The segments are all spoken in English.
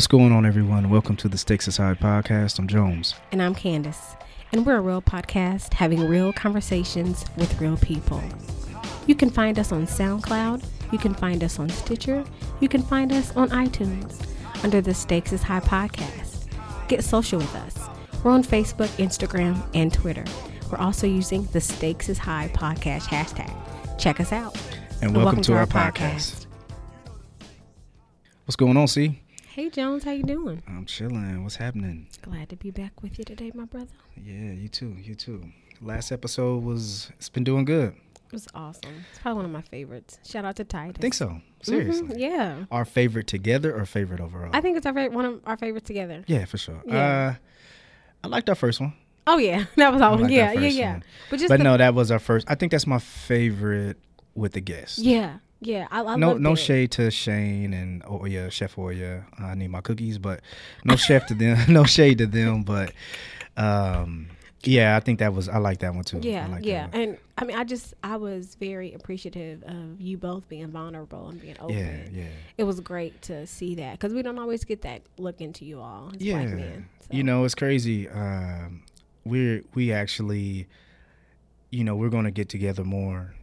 What's going on, everyone? Welcome to the Stakes is High podcast. I'm Jones. And I'm Candace. And we're a real podcast having real conversations with real people. You can find us on SoundCloud. You can find us on Stitcher. You can find us on iTunes under the Stakes is High podcast. Get social with us. We're on Facebook, Instagram, and Twitter. We're also using the Stakes is High podcast hashtag. Check us out. And, welcome, to, our, podcast. What's going on, C? Hey Jones, how you doing? I'm chilling. What's happening? Glad to be back with you today, my brother. Yeah, you too. You too. Last episode was it's been doing good. It was awesome. It's probably one of my favorites. Shout out to Titus. I think so. Seriously. Mhm, yeah. Our favorite together or favorite overall? I think it's our favorite, one of our favorites together. yeah, for sure. Yeah. Uh, I liked our first one. Oh yeah, that was all. yeah, yeah, yeah. one. But just but no, that was our first. I think that's my favorite with the guest. yeah, yeah. I, I no no it. shade to Shane and Oya, Chef Oya. I need my cookies, but no chef to them. No shade to them, but um, yeah, I think that was I like that one too. I Yeah, like yeah, and I mean, I just I was very appreciative of you both being vulnerable and being open. yeah, yeah, It was great to see that because we don't always get that look into you all yeah. men. So. You know, it's crazy. Um, we're we actually, you know, we're gonna get together more.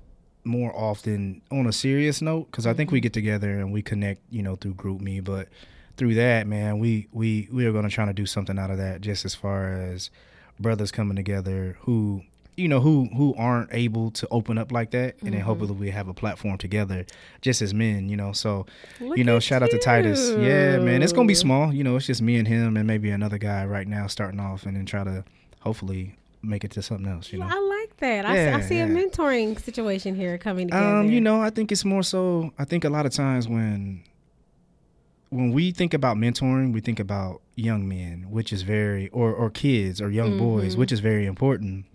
More often on a serious note, because I think we Mhm. get together and we connect, you know, through GroupMe. But through that, man, we we we are going to try to do something out of that, just as far as brothers coming together who you know who who aren't able to open up like that and then Mhm. hopefully we have a platform together just as men you know so Look you know shout out to titus yeah man it's gonna be small you know it's just me and him and maybe another guy right now starting off and then try to hopefully make it to something else you know like that. I, see, Yeah, I see a mentoring situation here coming together. Um, you know, I think it's more so. I think a lot of times when when we think about mentoring, we think about young men, which is very, or or kids or young boys, Mhm. which is very important.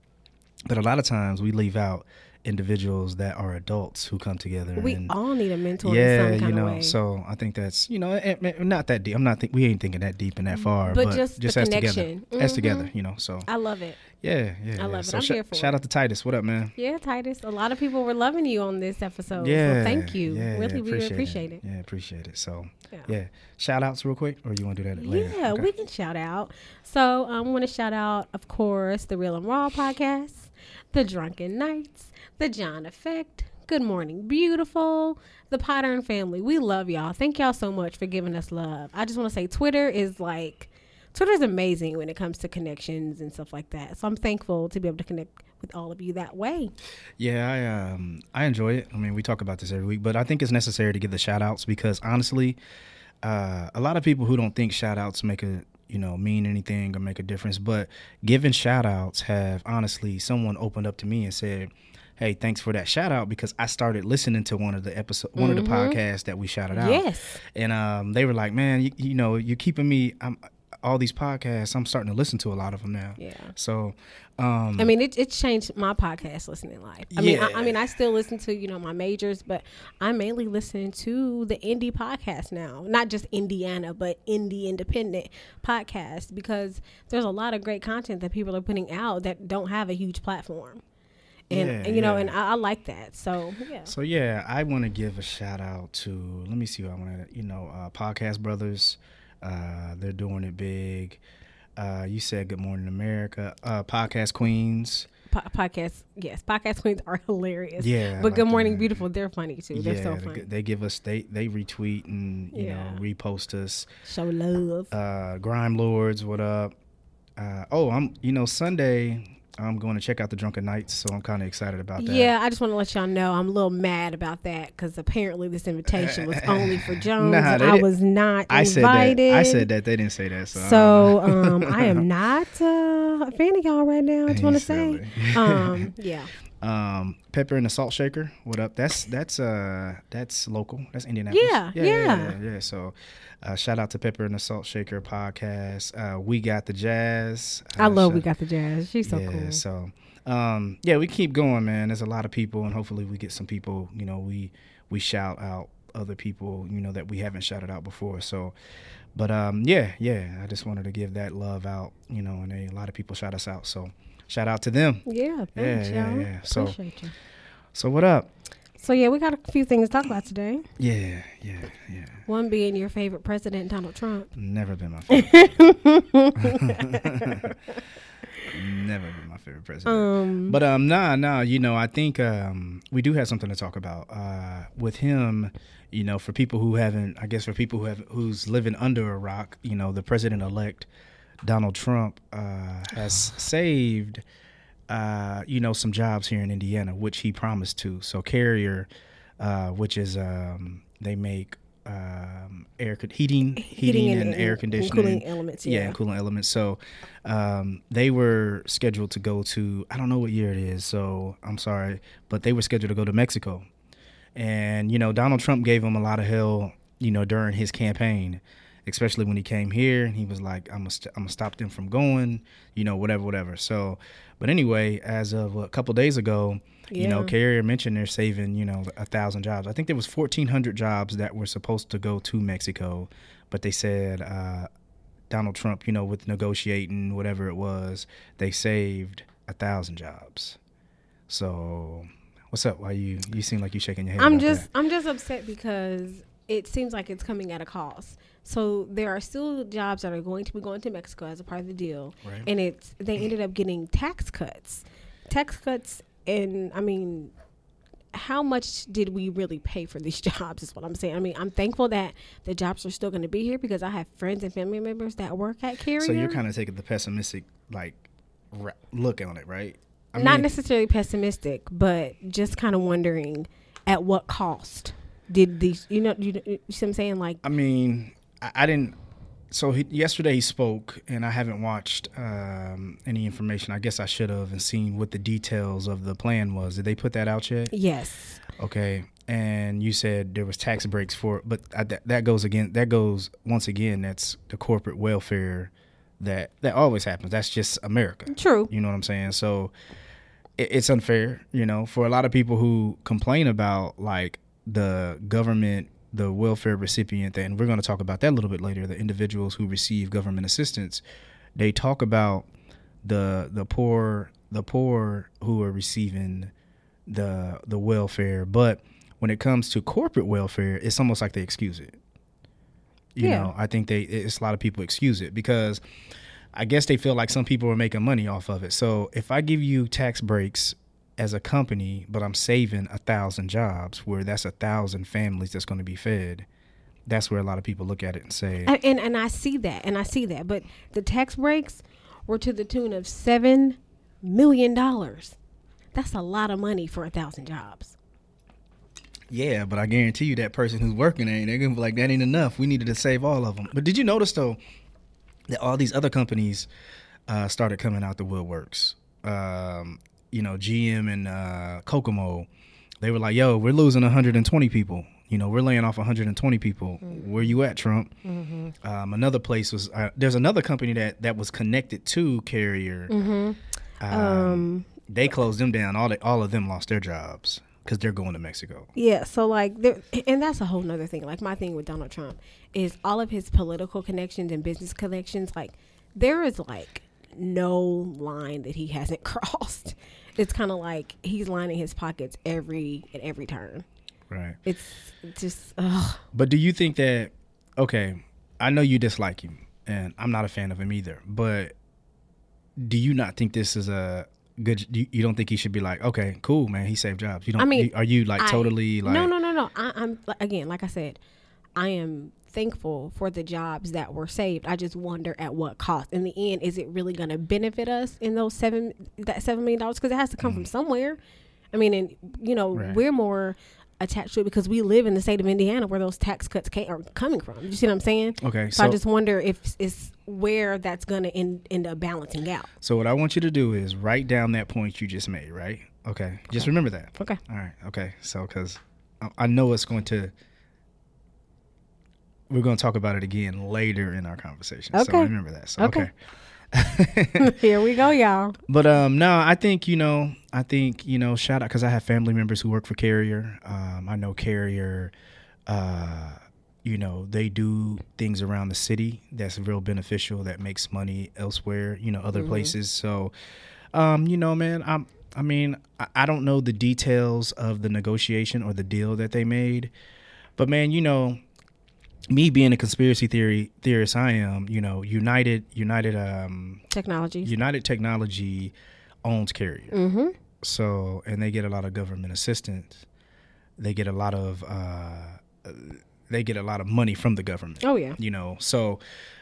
But a lot of times we leave out individuals that are adults who come together. we and, all need a mentor yeah, in some kind you know. So I think that's you know, not that deep. I'm not. Think, we ain't thinking that deep and that far. But But, just the as together, connection. as together, you know. So I love it. yeah, yeah. I yeah. love it. So I'm sh- here for shout it. out to Titus. What up, man? Yeah, Titus. A lot of people were loving you on this episode. Yeah. So thank you. Yeah, really, yeah, we appreciate it. Yeah, appreciate it. So Yeah. yeah, shout outs real quick, or you want to do that later? Yeah, Okay. we can shout out. So um, I want to shout out, of course, the Real and Raw podcast, the Drunken Nights, the John Effect, Good Morning Beautiful, the Potter and family. We love y'all. Thank y'all so much for giving us love. I just want to say Twitter is like Twitter is amazing when it comes to connections and stuff like that. So I'm thankful to be able to connect with all of you that way. Yeah, I um I enjoy it. I mean, we talk about this every week, but I think it's necessary to give the shout outs because honestly, uh, a lot of people who don't think shout outs make a you know mean anything or make a difference, but giving shout outs have honestly someone opened up to me and said, Hey, thanks for that shout out because I started listening to one of the episode, one of the Mhm. podcasts that we shouted out. Yes. and um, they were like, "Man, you, you know, you're keeping me. I'm all these podcasts. I'm starting to listen to a lot of them now. Yeah. So, um, I mean, it, it changed my podcast listening life. I mean, I, I mean, I still listen to you know my majors, but I mainly listen to the indie podcast now. Not just Indiana, but indie independent podcast because there's a lot of great content that people are putting out that don't have a huge platform, and, Yeah, and, you know, yeah. and I, I like that. So yeah, so yeah, I want to give a shout out to. Let me see. What I want to, you know, uh, podcast brothers. Uh, they're doing it big. Uh, you said Good Morning America. Uh, podcast Queens. po- podcast yes, podcast queens are hilarious. Yeah, but Good Morning them. Beautiful, they're funny too. They're so they- funny. They give us they they retweet and you Yeah. know repost us. Show love. uh grime lords what up uh oh i'm you know sunday i'm going to check out the drunken Knights, so i'm kind of excited about that. Yeah, I just want to let y'all know I'm a little mad about that because apparently this invitation was only for Jones. Nah, and I was not i said that. I said that. They didn't say that so, I So don't um, I am not uh, a fan of y'all right now. I just want to say, um, yeah, um pepper and the salt shaker what up that's that's uh that's local that's indianapolis Yeah, yeah yeah. yeah, yeah. so uh shout out to pepper and the salt shaker podcast uh we got the jazz I Uh, love we got the jazz. She's so yeah, cool. So, um, yeah, we keep going, man. There's a lot of people, and hopefully, we get some people. You know, we we shout out other people, you know, that we haven't shouted out before. So, but um, yeah, yeah, I just wanted to give that love out, you know, and a lot of people shout us out. So, shout out to them. Yeah, thanks, yeah, y'all. yeah. So- Appreciate you. So, what up? So yeah, we got a few things to talk about today. Yeah, yeah, yeah. One being your favorite president, Donald Trump. Never been my favorite. Never been my favorite president. Um, But um, nah, nah. You know, I think um, we do have something to talk about uh, with him. You know, for people who haven't, I guess, for people who have who's living under a rock, you know, the president elect Donald Trump uh, has saved, uh, you know, some jobs here in Indiana, which he promised to. So Carrier, uh, which is um, they make um, air con- heating, heating, and, air conditioning, cooling elements. yeah, Yeah. and cooling elements. So um, they were scheduled to go to I don't know what year it is, so I'm sorry, but they were scheduled to go to Mexico, and you know Donald Trump gave them a lot of hell, you know, during his campaign, especially when he came here and he was like, I'm gonna st- I'm gonna stop them from going, you know, whatever, whatever. So, but anyway, as of a couple days ago. You know, Carrier mentioned they're saving, you know, a thousand jobs. I think there was fourteen hundred jobs that were supposed to go to Mexico, but they said uh, Donald Trump, you know, with negotiating whatever it was, they saved a thousand jobs. So, what's up? Why you you seem like you shaking your head? I'm just that. I'm just upset because it seems like it's coming at a cost. So there are still jobs that are going to be going to Mexico as a part of the deal, Right. and it's they ended up getting tax cuts, tax cuts, and I mean, how much did we really pay for these jobs? Is what I'm saying. I mean, I'm thankful that the jobs are still going to be here because I have friends and family members that work at Carrier. So you're kind of taking the pessimistic like ra- look on it, right? I not mean, necessarily pessimistic, but just kind of wondering at what cost did these, you know, you, you see what I'm saying? Like, I mean, I, I didn't. So he, yesterday he spoke, and I haven't watched um, any information. I guess I should have and seen what the details of the plan was. Did they put that out yet? yes. Okay. And you said there was tax breaks for it, but I, that, that goes again. That goes once again. That's the corporate welfare that that always happens. That's just America. True. You know what I'm saying? So it, it's unfair, you know, for a lot of people who complain about like the government, the welfare recipient, and we're going to talk about that a little bit later. The individuals who receive government assistance, they talk about the the poor, the poor who are receiving the the welfare, but when it comes to corporate welfare, it's almost like they excuse it. You Yeah. know, I think they it's a lot of people excuse it because I guess they feel like some people are making money off of it. So if I give you tax breaks as a company, but I'm saving a thousand jobs, where that's a thousand families that's going to be fed, that's where a lot of people look at it and say, And, and and I see that, and I see that, but the tax breaks were to the tune of seven million dollars. That's a lot of money for a thousand jobs. Yeah, but I guarantee you that person who's working there, they're gonna be like, that ain't enough. We needed to save all of them. But did you notice though that all these other companies uh, started coming out the woodworks? Um, you know, GM and uh, Kokomo, they were like, "Yo, we're losing 120 people. You know, we're laying off 120 people. Where you at, Trump?" Um, another place was uh, there's another company that that was connected to Carrier. Um, Um, they closed them down. All the, all of them lost their jobs because they're going to Mexico. Yeah, so like and that's a whole nother thing. Like my thing with Donald Trump is all of his political connections and business connections, like there is like no line that he hasn't crossed. It's kind of like he's lining his pockets every at every turn. Right. It's just ugh. But do you think that okay, I know you dislike him and I'm not a fan of him either, but do you not think this is a good you, you don't think he should be like, okay, cool, man, he saved jobs. You don't I mean, you- are you like I- totally like no, no, no, no. I, I'm like, again, like I said, I am thankful for the jobs that were saved. I just wonder at what cost. In the end, is it really going to benefit us in those seven that seven million dollars? Because it has to come from somewhere. I mean, and you know, Mm. Right. we're more attached to it because we live in the state of Indiana where those tax cuts came, are coming from. You see what I'm saying? Okay, So, I just wonder if it's where that's going to end, end up balancing out. So what I want you to do is write down that point you just made, right? Okay. Just remember that. Okay. All right. Okay. So I, I know it's going to we're going to talk about it again later in our conversation. Okay. So remember that. So, Okay. okay. Here we go, y'all. But um, no, I think you know, I think you know, shout out because I have family members who work for Carrier. Um, I know Carrier. Uh, you know, they do things around the city that's real beneficial that makes money elsewhere. You know, other places. So, um, you know, man, I'm I mean, I, I don't know the details of the negotiation or the deal that they made, but man, you know, me being a conspiracy theory theorist, I am. You know, United United um, Technologies. United Technology owns Carrier, mm-hmm. so and they get a lot of government assistance. They get a lot of uh, they get a lot of money from the government. Oh yeah. You know, so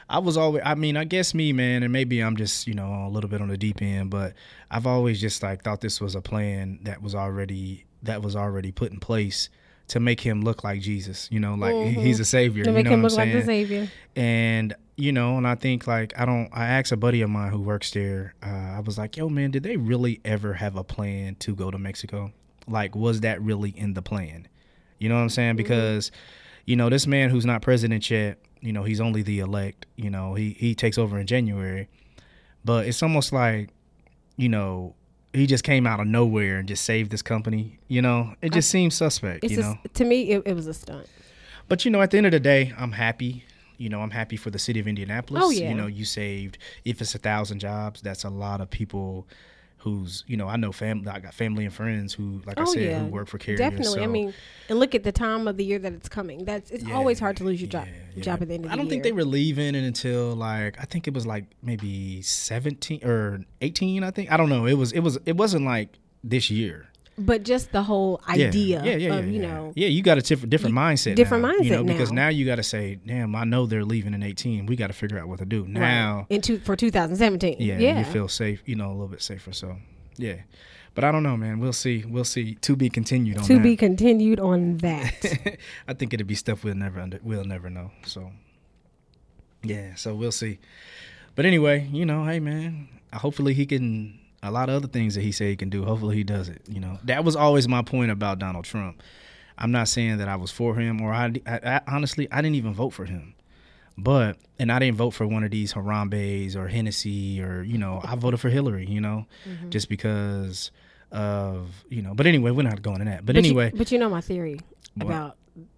I was always. I mean, I guess me, man, and maybe I'm just you know a little bit on the deep end, but I've always just like thought this was a plan that was already that was already put in place to make him look like Jesus. You know, like Mhm. he's a savior. To you make know him look like the savior. And you know, and I think like I don't. I asked a buddy of mine who works there. Uh, I was like, "Yo, man, did they really ever have a plan to go to Mexico? Like, was that really in the plan? You know what I'm saying? Because, you know, this man who's not president yet, you know, he's only the elect. You know, he he takes over in January, but it's almost like, you know, he just came out of nowhere and just saved this company. You know, it just seems suspect. You know, to me, it, it was a stunt. but you know, at the end of the day, I'm happy. You know, I'm happy for the city of Indianapolis. Oh, yeah. You know, you saved if it's a thousand jobs, that's a lot of people who's you know, I know family I got family and friends who, like I Oh, said, yeah. who work for carriers. Definitely. I mean, and look at the time of the year that it's coming. That's it's Yeah, always hard to lose your job yeah, yeah. job at the end of I the don't year. think they were leaving it until like I think it was like maybe 17 or 18, I think. I don't know. It was it was it wasn't like this year. But just the whole idea yeah, yeah, of yeah, you know, yeah, you got a different different mindset, different now, you know, mindset because now. now you got to say, damn, I know they're leaving in 18. We got to figure out what to do now. right, into for 2017. Yeah, Yeah, you feel safe, you know, a little bit safer. So, yeah, but I don't know, man. We'll see. We'll see. To be continued on to that. be continued on that. I think it'd be stuff we'll never under, we'll never know. So, yeah, so we'll see. But anyway, you know, hey man, hopefully he can. A lot of other things that he said he can do. Hopefully he does it. You know, that was always my point about Donald Trump. I'm not saying that I was for him, or I, I, I honestly I didn't even vote for him. But and I didn't vote for one of these Harambe's or Hennessy or you know I voted for Hillary. You know, Mm-hmm. just because of you know. But anyway, we're not going to that. But, But you- anyway, but you know my theory What? about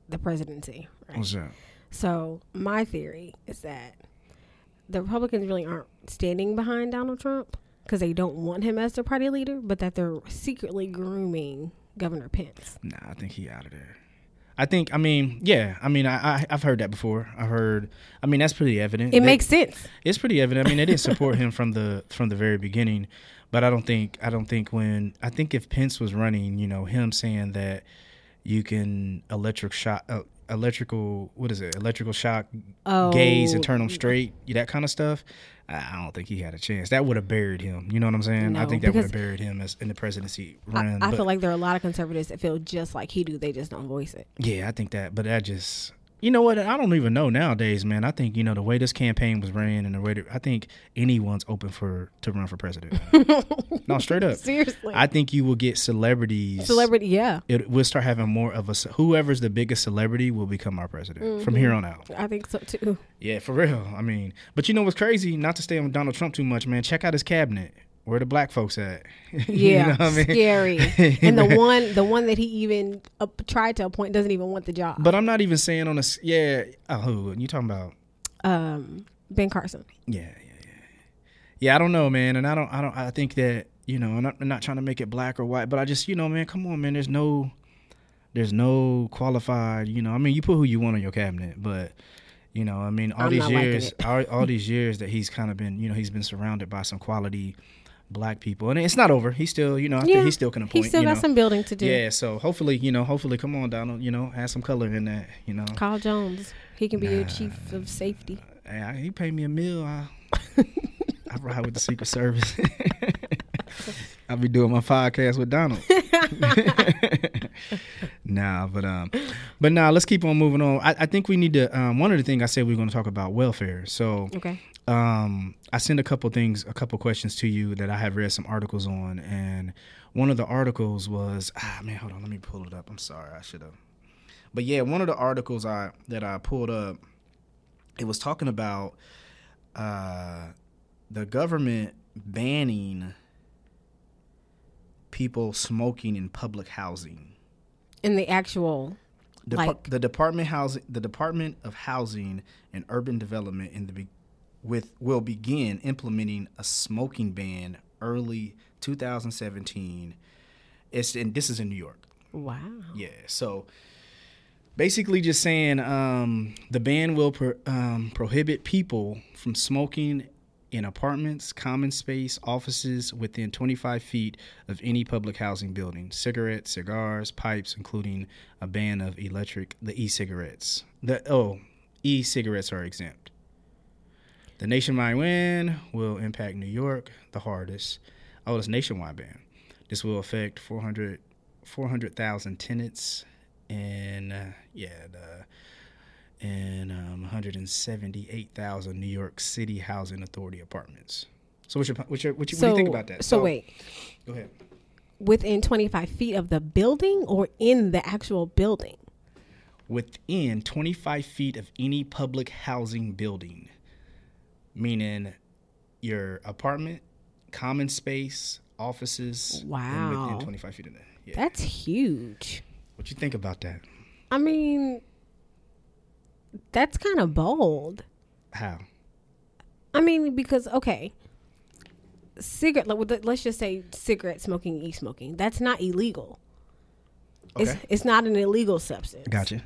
the presidency, right? what's that? So my theory is that the Republicans really aren't standing behind Donald Trump because they don't want him as their party leader, but that they're secretly grooming Governor Pence. Nah, I think he out of there. I think. I mean, yeah. I mean, I, I I've heard that before. I heard. I mean, that's pretty evident. It They- makes sense. It's pretty evident. I mean, they didn't support him from the from the very beginning, but I don't think I don't think when I think if Pence was running, you know, him saying that you can electric shock. Uh, electrical what is it electrical shock oh. gaze and Oh, turn them straight that kind of stuff i I don't think he had a chance that would have buried him you know what i'm saying i No, think that would have buried him as in the presidency I, run I but- feel like there are a lot of conservatives that feel just like he do. They just don't voice it. Yeah, I think that, but that just, you know what? I don't even know nowadays, man. I think you know the way this campaign was ran and the way that, I think anyone's open for to run for president. no, straight up. Seriously, I think you will get celebrities. celebrity. Yeah, It, we'll start having more of a whoever's the biggest celebrity will become our president from mm-hmm. here on out. I think so too. Yeah, for real. I mean, but you know what's crazy? Not to stay on Donald Trump too much, man. Check out his cabinet. Where the black folks at? You Yeah, know what I mean? scary. and the one, the one that he even uh, tried to appoint doesn't even want the job. But I'm not even saying on a yeah. Oh, who you talking about? um, Ben Carson. Yeah, yeah, yeah. Yeah, I don't know, man, and I don't, I don't, I think that you know, and I'm I'm not trying to make it black or white, but I just, you know, man, come on, man. There's no, there's no qualified, you know. I mean, you put who you want on your cabinet, but you know, I mean, all I'm these years, all, all these years that he's kind of been, you know, he's been surrounded by some quality black people, and it's not over. He's still, you know, I think Yeah, he still can appoint. He still got know. some building to do. Yeah, so hopefully, you know, hopefully, come on, Donald, you know, add some color in that, you know. Carl Jones. He can be your chief of safety. Hey, I, he paid me a meal. I, I ride with the Secret Service. I'll be doing my podcast with Donald. nah, but um, but nah. Let's keep on moving on. I, I think we need to. Um, one of the things I said we are going to talk about welfare. So Okay. Um, I sent a couple things, a couple questions to you that I have read some articles on, and one of the articles was ah man, hold on, let me pull it up. I'm sorry, I should have. But yeah, one of the articles I that I pulled up, it was talking about uh, the government banning people smoking in public housing. In the actual, Depar- Like- the department housing, the Department of Housing and Urban Development in the be- with will begin implementing a smoking ban early 2017. It's and this is in New York. Wow. Yeah. So basically, just saying um, the ban will pro- um, prohibit people from smoking in apartments, common space, offices within 25 feet of any public housing building. Cigarettes, cigars, pipes, including a ban of electric, the e-cigarettes. The oh, e-cigarettes are exempt. The nationwide ban will impact New York the hardest. Oh, it's nationwide ban. This will affect 400 400,000 tenants and uh, yeah, the and um, 178,000 New York City Housing Authority apartments. So what's your what's your, what, you, what do you think about that? So, wait, go ahead. within 25 feet of the building or in the actual building? Within 25 feet of any public housing building, meaning your apartment, common space, offices. and Wow. within 25 feet of that. Yeah. That's huge. what you think about that? I mean, that's kind of bold. How? I mean, because okay, cigarette, let's just say cigarette smoking, e-smoking. That's not illegal. It's Okay. it's not an illegal substance. Gotcha.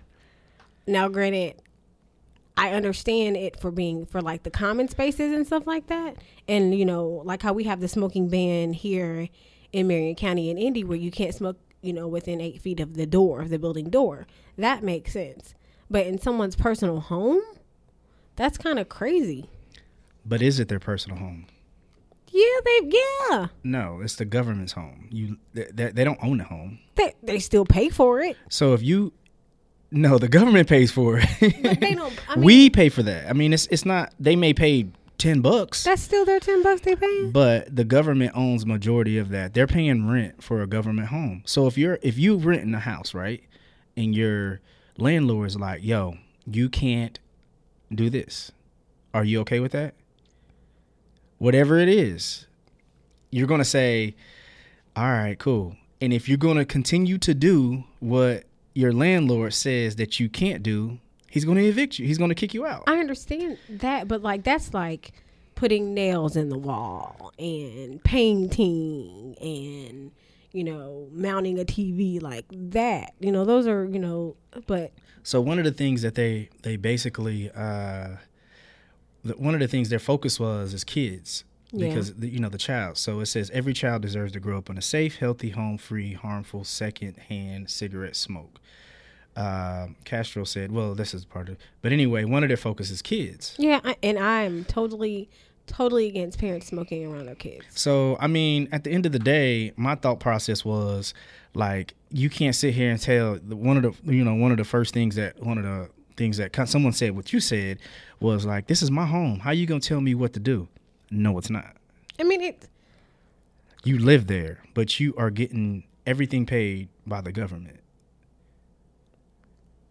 Now, granted, I understand it for being for like the common spaces and stuff like that, and you know, like how we have the smoking ban here in Marion County and Indy, where you can't smoke, you know, within eight feet of the door of the building door. That makes sense. But in someone's personal home, that's kind of crazy. But is it their personal home? Yeah, they yeah No, it's the government's home. You they, they they don't own the home. they they still pay for it. So if you no, the government pays for it. But they don't. I mean, we pay for that. I mean, it's it's not. They may pay ten bucks, that's still their ten bucks they pay. but the government owns majority of that. They're paying rent for a government home. So if you're if you renting a house, right, and your landlord's like, "Yo, you can't do this," are you okay with that? Whatever it is, you're gonna say, "All right, cool." And if you're gonna continue to do what your landlord says that you can't do, he's gonna evict you. He's gonna kick you out. I understand that, but like that's like putting nails in the wall and painting and you know mounting a TV like that. You know, those are you know, but So one of the things that they they basically uh, one of the things their focus was is kids. Because the, you know the child. So it says every child deserves to grow up in a safe, healthy, home-free, harmful second-hand cigarette smoke. Uh, Castro said, "Well, this is part of." But anyway, one of their focus is kids. yeah, I, and I'm totally totally against parents smoking around their kids. So I mean, at the end of the day, my thought process was like, you can't sit here and tell the, one of the you know one of the first things that one of the things that someone said what you said was like, this is my home. How you gonna tell me what to do? No, it's not. I mean, it. You live there, but you are getting everything paid by the government.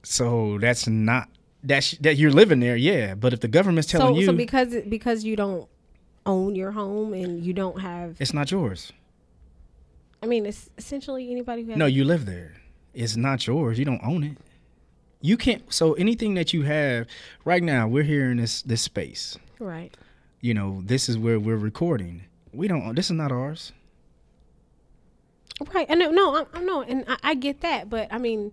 So that's not that's that you're living there, yeah. But if the government's telling So you so because because you don't own your home and you don't have. it's not yours. I mean, it's essentially anybody who has. No, you live there. It's not yours. You don't own it. You can't. So anything that you have right now, we're here in this this space. right. You know, this is where we're recording. We don't. This is not ours. Right. And know. No, I, I know, and I, I get that, but I mean,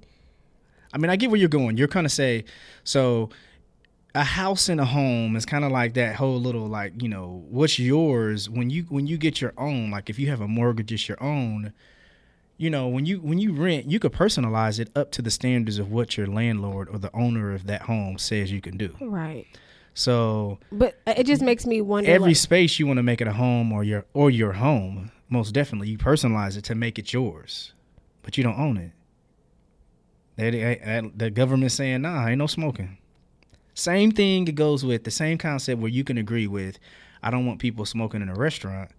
I mean, I get where you're going. You're kind of say so. A house and a home is kind of like that whole little like you know what's yours when you when you get your own like if you have a mortgage it's your own you know when you when you rent you could personalize it up to the standards of what your landlord or the owner of that home says you can do right. so But it just makes me wonder. every like, space you want to make it a home or your or your home most definitely you personalize it to make it yours but you don't own it They- they- the government saying nah ain't no smoking same thing it goes with the same concept where you can agree with i don't want people smoking in a restaurant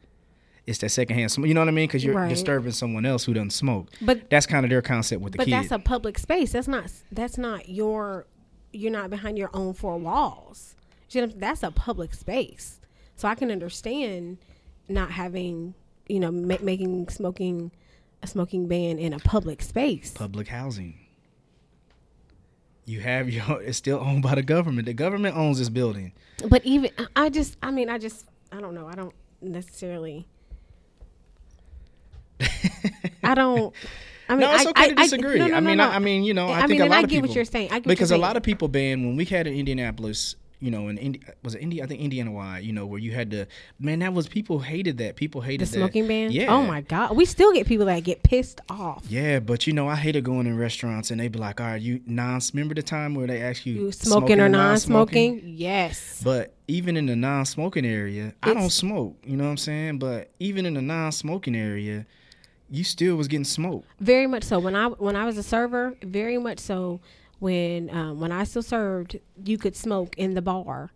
it's that secondhand smoke you know what i mean because you're Right. disturbing someone else who doesn't smoke but that's kind of their concept with the but kid that's a public space. That's not. That's not your. You're not behind your own four walls. You know, that's a public space. So I can understand not having, you know, ma- making smoking a smoking ban in a public space. public housing you have your it's still owned by the government the government owns this building But even I just, I mean, I just, I don't know. I don't necessarily. I don't. I mean, no, it's I, okay I, to disagree. I, no, no, I mean, no, I, I mean, you know, I, I think mean, a lot I of get people what you're saying. I get what because a lot of people ban when we had in Indianapolis. You know, in Indi- was it India? I think Indiana Y. You know, where you had to man, that was people hated that. People the hated that. smoking ban. Yeah. Oh my god, we still get people that get pissed off. Yeah, but you know, I hated going in restaurants and they'd be like, "All right, you non." Remember the time where they ask you, You smoking or non-smoking? Yes. But even in the non-smoking area, I don't smoke. You know what I'm saying? But even in the non-smoking area, you still was getting smoked. Very much so. When I when I was a server, very much so. When um, when I still served, you could smoke in the bar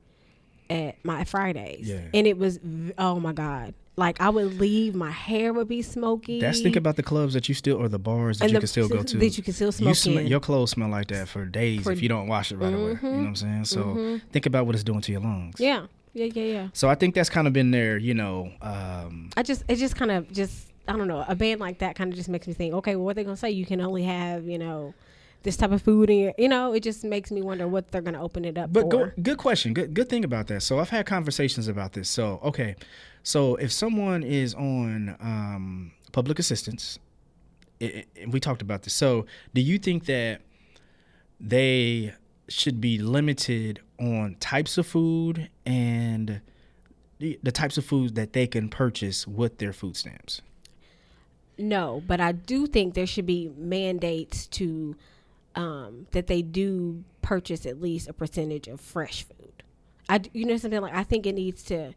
at my Fridays, Yeah. and it was oh my god. Like I would leave, my hair would be smoky. That's think about the clubs that you still or the bars that And you the- can still go to. that you can still You smoke sm- in. your clothes smell like that for days For- if you don't wash it right away. You know what I'm saying? So think about what it's doing to your lungs. yeah, yeah, yeah, yeah. So I think that's kind of been there. You know, um, I just it just kind of just I don't know a band like that kind of just makes me think okay well what they gonna say you can only have you know this type of food in your you know it just makes me wonder what they're gonna open it up But for. go, good question. Good good thing about that. So I've had conversations about this. So okay, so if someone is on um, public assistance, i i and we talked about this. So do you think that they should be limited on types of food and the, the types of foods that they can purchase with their food stamps? No, but I do think there should be mandates to um, that they do purchase at least a percentage of fresh food. I, you know something like I think it needs to.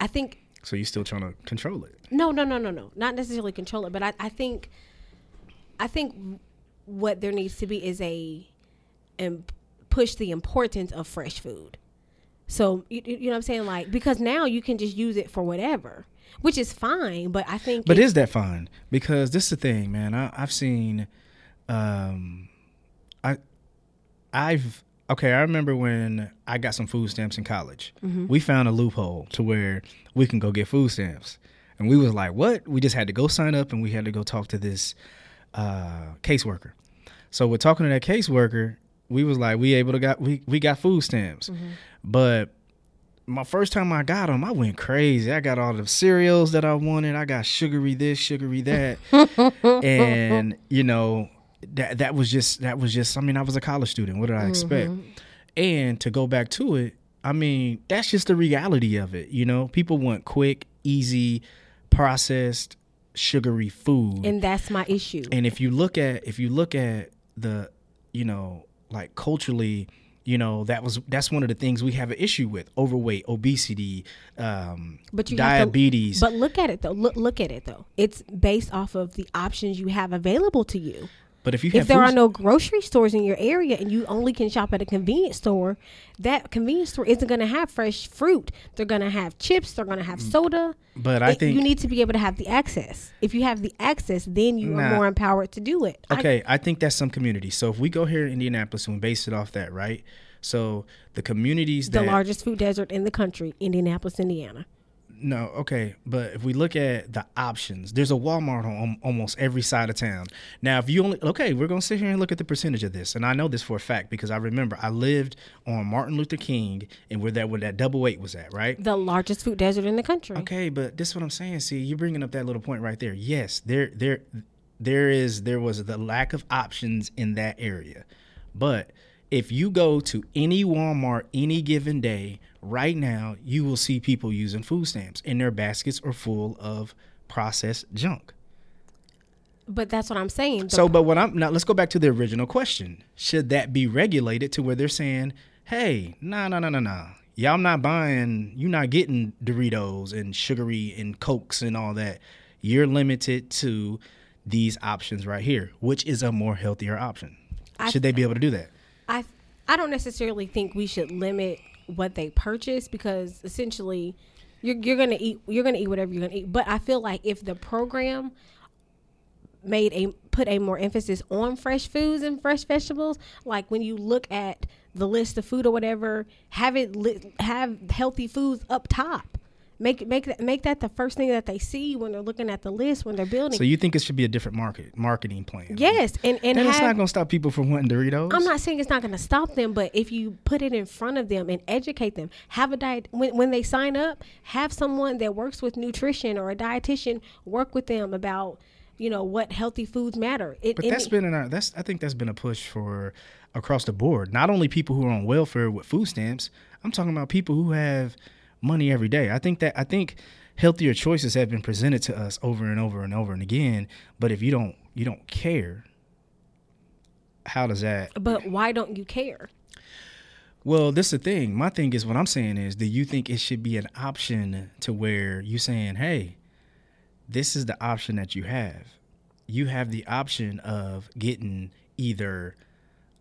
I think So you're still trying to control it. no no no no no not necessarily control it, but I, I think I think what there needs to be is a and push the importance of fresh food. So you, you know what I'm saying like because now you can just use it for whatever, which is fine. But I think But is that fine? Because this is the thing, man. I, I've seen, um, I, I've okay. I remember when I got some food stamps in college. We found a loophole to where we can go get food stamps, and we was like, "What?" We just had to go sign up, and we had to go talk to this uh, caseworker. So we're talking to that caseworker. We was like, we able to got we we got food stamps, but my first time I got them, I went crazy. I got all the cereals that I wanted. I got sugary this, sugary that, and you know that that was just that was just. I mean, I was a college student. What did I expect? And to go back to it, I mean, that's just the reality of it. You know, people want quick, easy, processed, sugary food. and that's my issue. And if you look at if you look at the, you know, like culturally, you know, that was that's one of the things we have an issue with: overweight, obesity, um, But you have to- diabetes. But look at it though. Look look at it though. It's based off of the options you have available to you. But if you If there are no grocery stores in your area and you only can shop at a convenience store, that convenience store isn't going to have fresh fruit. They're going to have chips. They're going to have mm. soda. but I It- think you need to be able to have the access. If you have the access, then you are more empowered to do it. I- Okay, I, think that's some community. So if we go here in Indianapolis and we base it off that, right? So the communities the that largest food desert in the country, Indianapolis, Indiana. No, okay, but if we look at the options, there's a Walmart on almost every side of town. Now, if you only okay, we're gonna sit here and look at the percentage of this, and I know this for a fact because I remember I lived on Martin Luther King and where that where that double eight was at, right? The largest food desert in the country. Okay, but this is what I'm saying. See, you're bringing up that little point right there. Yes, there, there, there is there was the lack of options in that area, but if you go to any Walmart any given day right now, you will see people using food stamps, and their baskets are full of processed junk. But that's what I'm saying. The So, but what I'm now, let's go back to the original question: Should that be regulated to where they're saying, "Hey, no, no, no, no, no. y'all not buying, you're not getting Doritos and sugary and cokes and all that. You're limited to these options right here, which is a more healthier option. I- Should they be able to do that? I I don't necessarily think we should limit what they purchase because essentially you're you're gonna eat you're gonna eat whatever you're gonna eat. But I feel like if the program made a put a more emphasis on fresh foods and fresh vegetables, like when you look at the list of food or whatever, have it li- have healthy foods up top. Make make that make that the first thing that they see when they're looking at the list when they're building. So you think it should be a different market marketing plan? yes, and and And it's not gonna stop people from wanting Doritos. I'm not saying it's not going to stop them, but if you put it in front of them and educate them, have a diet when, when they sign up, have someone that works with nutrition or a dietitian work with them about you know what healthy foods matter. It, But that's it- been in our that's I think that's been a push for across the board. Not only people who are on welfare with food stamps. I'm talking about people who have money every day. I think that I think healthier choices have been presented to us over and over and over and again. But if you don't you don't care, how does that but why don't you care? Well, this is the thing. My thing is what I'm saying is do you think it should be an option to where you saying, Hey, this is the option that you have. You have the option of getting either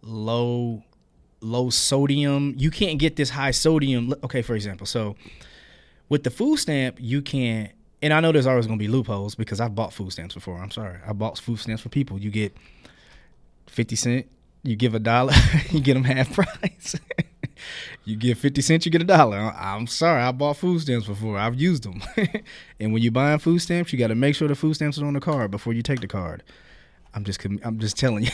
low low sodium. You can't get this high sodium. Okay, for example, so with the food stamp, you can't and I know there's always gonna be loopholes because I've bought food stamps before. I'm sorry. I bought food stamps for people. You get 50 cent, you give a dollar, you get them half price. you give 50 cents, you get a dollar. I'm sorry, I bought food stamps before. I've used them. and when you're buying food stamps, you got to make sure the food stamps are on the card before you take the card. I'm just I'm just telling you.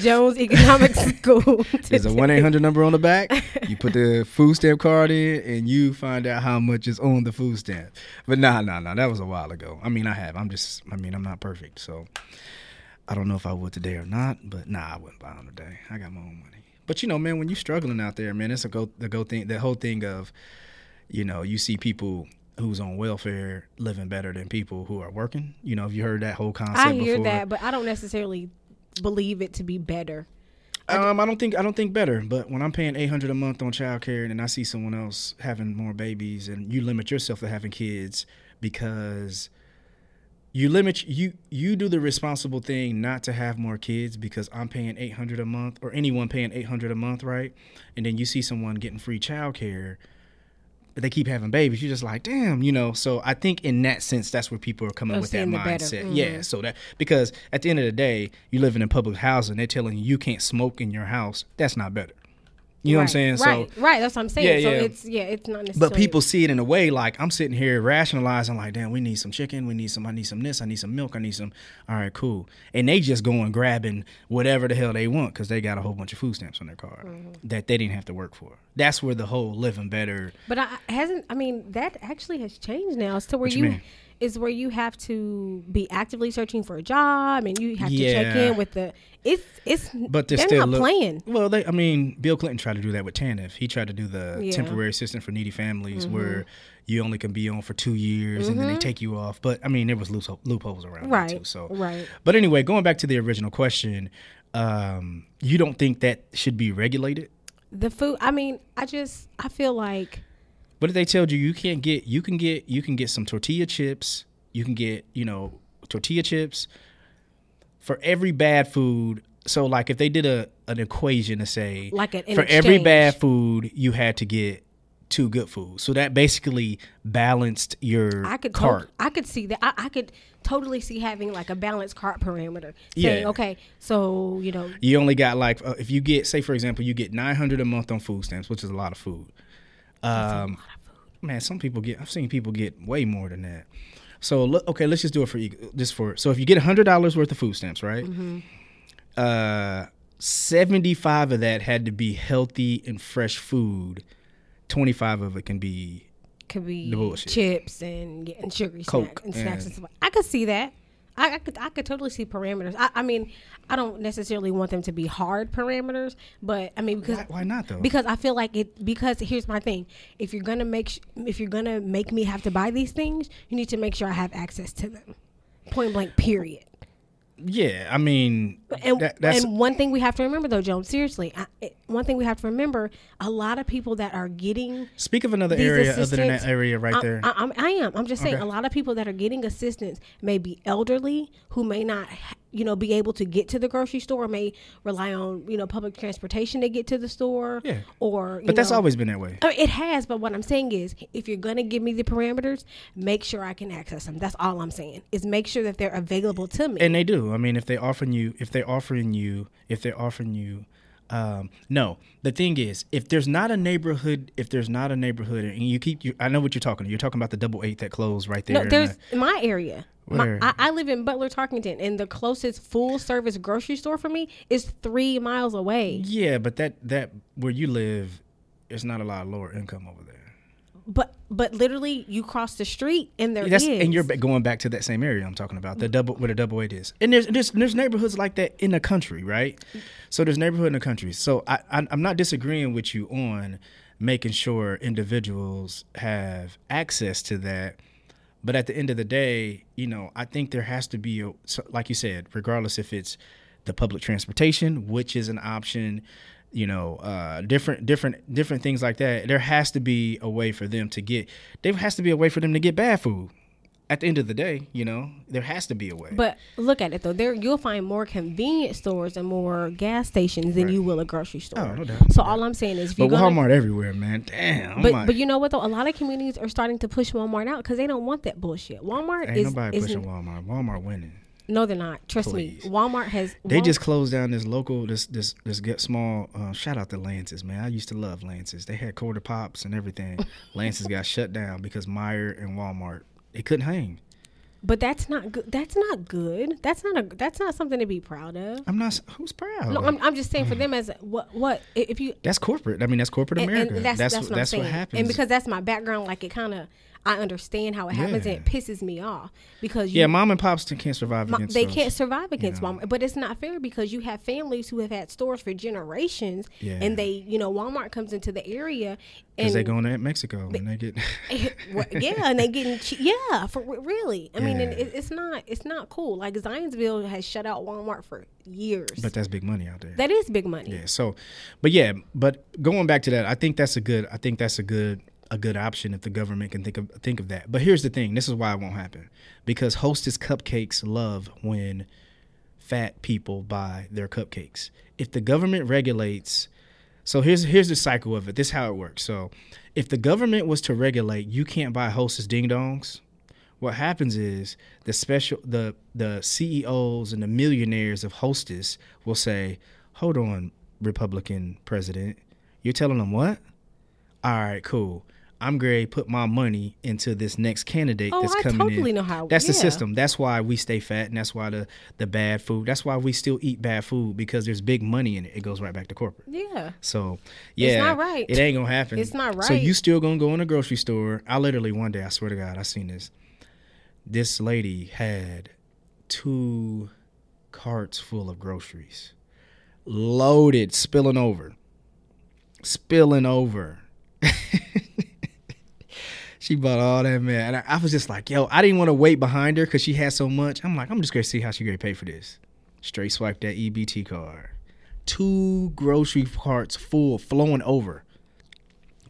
Jones Economic School. There's a 1-800 number on the back. You put the food stamp card in and you find out how much is on the food stamp. But nah, nah, nah, that was a while ago. I mean, I have. I'm just I mean, I'm not perfect. So I don't know if I would today or not, but nah, I wouldn't buy them today. I got my own money. But you know, man, when you're struggling out there, man, it's a go the go thing the whole thing of, you know, you see people who's on welfare living better than people who are working. You know, have you heard that whole concept I hear before? that, but I don't necessarily believe it to be better. Um, I don't think I don't think better, but when I'm paying eight hundred a month on childcare and I see someone else having more babies and you limit yourself to having kids because you limit you you do the responsible thing not to have more kids because I'm paying eight hundred a month or anyone paying eight hundred a month, right? And then you see someone getting free childcare, but they keep having babies. You're just like, damn, you know. So I think in that sense, that's where people are coming Of with that seeing the better. mindset. Mm-hmm. Yeah. So that because at the end of the day, you're living in public housing, they're telling you you can't smoke in your house. That's not better. You know what I'm saying? Right, So right. That's what I'm saying. Yeah, so yeah. it's yeah, it's not necessarily. but people see it in a way like I'm sitting here rationalizing, like, damn, we need some chicken, we need some, I need some this, I need some milk, I need some. All right, cool. And they just going grabbing whatever the hell they want because they got a whole bunch of food stamps on their card Mm-hmm. that they didn't have to work for. That's where the whole living better. But I hasn't. I mean, that actually has changed now. It's to where What you you? Is where you have to be actively searching for a job, and you have to check in with the. It's it's. But they're, they're still not look- playing. Well, they, I mean, Bill Clinton tried to do that with TANF. He tried to do the Yeah. temporary assistant for needy families, Mm-hmm. where you only can be on for two years and then they take you off. But I mean, there was loopho- loopholes around Right. too. So, Right. But anyway, going back to the original question, um, you don't think that should be regulated? The food. I mean, I just I feel like What if they told you you can't get you can get you can get some tortilla chips, you can get, you know, tortilla chips for every bad food. So like if they did a an equation to say Like an- for every bad food you had to get two good foods. So that basically balanced your I could cart. tot- I could see that. I, I could totally see having like a balanced cart parameter. Saying, Yeah. okay, so you know, you only got like uh, if you get say for example you get 900 a month on food stamps, which is a lot of food. Um man, some people get I've seen people get way more than that. So look, okay, let's just do it for you just for so if you get $100 worth of food stamps, right? Uh 75 of that had to be healthy and fresh food. 25 of it can be could be chips and getting sugary Coke snacks and snacks and and- stuff. I could see that. I, I could I could totally see parameters. I, I mean, I don't necessarily want them to be hard parameters, but I mean because why, why not though? because I feel like it because here's my thing. If you're gonna make sh- if you're gonna make me have to buy these things, you need to make sure I have access to them. Point blank. Period. yeah, I mean And, that, that's and one thing we have to remember though, Joan, seriously, I, it, one thing we have to remember: a lot of people that are getting speak of another area other than that area right I, there. I, I'm, I am. I'm just saying Okay. a lot of people that are getting assistance may be elderly who may not, you know, be able to get to the grocery store, may rely on, you know, public transportation to get to the store. Yeah. Or, you but that's know- always been that way. I mean, it has, but what I'm saying is, if you're gonna give me the parameters, make sure I can access them. That's all I'm saying. Is make sure that they're available to me. And they do. I mean, if they offering you, if they're offering you, if they're offering you Um, no, the thing is, if there's not a neighborhood, if there's not a neighborhood, and you keep, you, I know what you're talking. You're talking about the double eight that closed right there. No, in there's the- my area. My, Where? I, I live in Butler, Tarkington, and the closest full service grocery store for me is three miles away. yeah, but that that where you live, there's not a lot of lower income over there. But but literally, you cross the street and there That's is. and you're going back to that same area I'm talking about, the double where the double eight is. And there's there's there's neighborhoods like that in the country, right? So there's neighborhood in the country. So I, I I'm not disagreeing with you on making sure individuals have access to that. But at the end of the day, you know, I think there has to be a like you said, regardless if it's the public transportation, which is an option, you know, uh, different different different things like that. There has to be a way for them to get. There has to be a way for them to get bad food. At the end of the day, you know, there has to be a way. But look at it though. There you'll find more convenience stores and more gas stations than Right. you will a grocery store. Oh, no doubt, So all I'm saying is, if but gonna, Walmart everywhere, man. Damn. But like, but you know what though, a lot of communities are starting to push Walmart out because they don't want that bullshit. Walmart ain't is, nobody pushing Walmart. Walmart winning. No, they're not. Trust Please. me, Walmart has. They just closed down this local, this this this get small. Uh, shout out to Lance's, man. I used to love Lance's. They had quarter pops and everything. Lance's got shut down because Meijer and Walmart they couldn't hang. But that's not good. That's not good. That's not a. That's not something to be proud of. I'm not. Who's proud? No, I'm, I'm just saying for them as what what if you that's corporate. I mean, that's corporate America. and that's that's, what, what that's what happens. And because that's my background, like it kind of I understand how it happens, and it pisses me off because you, yeah, mom and pops can't survive they those. can't survive against know. Walmart. But it's not fair because you have families who have had stores for generations, Yeah. and they, you know, Walmart comes into the area, because and they going to Mexico and they get. Yeah, and they getting yeah for really. I mean, and it, it's not it's not cool. Like Zionsville has shut out Walmart for years. but that's big money out there. that is big money. Yeah. So, but yeah, but going back to that, I think that's a good. I think that's a good a good option if the government can think of think of that. But here's the thing: this is why it won't happen because Hostess cupcakes love when fat people buy their cupcakes. If the government regulates, so here's here's the cycle of it. This is how it works. So, if the government was to regulate, you can't buy Hostess ding dongs. What happens is the special the the CEOs and the millionaires of Hostess will say, "Hold on, Republican president, you're telling them what? All right, cool. I'm going to put my money into this next candidate Oh, that's I coming totally in. know how- That's the system. That's why we stay fat, and that's why the the bad food. That's why we still eat bad food because there's big money in it. It goes right back to corporate. Yeah. So yeah, It's not right. It ain't gonna happen. It's not right. So you still gonna go in a grocery store? I literally one day, I swear to God, I seen this. This lady had two carts full of groceries, loaded, spilling over, spilling over. she bought all that man. And I, I was just like, yo, I didn't want to wait behind her because she had so much. I'm like, I'm just gonna see how she gonna pay for this. Straight swipe that EBT card. Two grocery carts full, flowing over.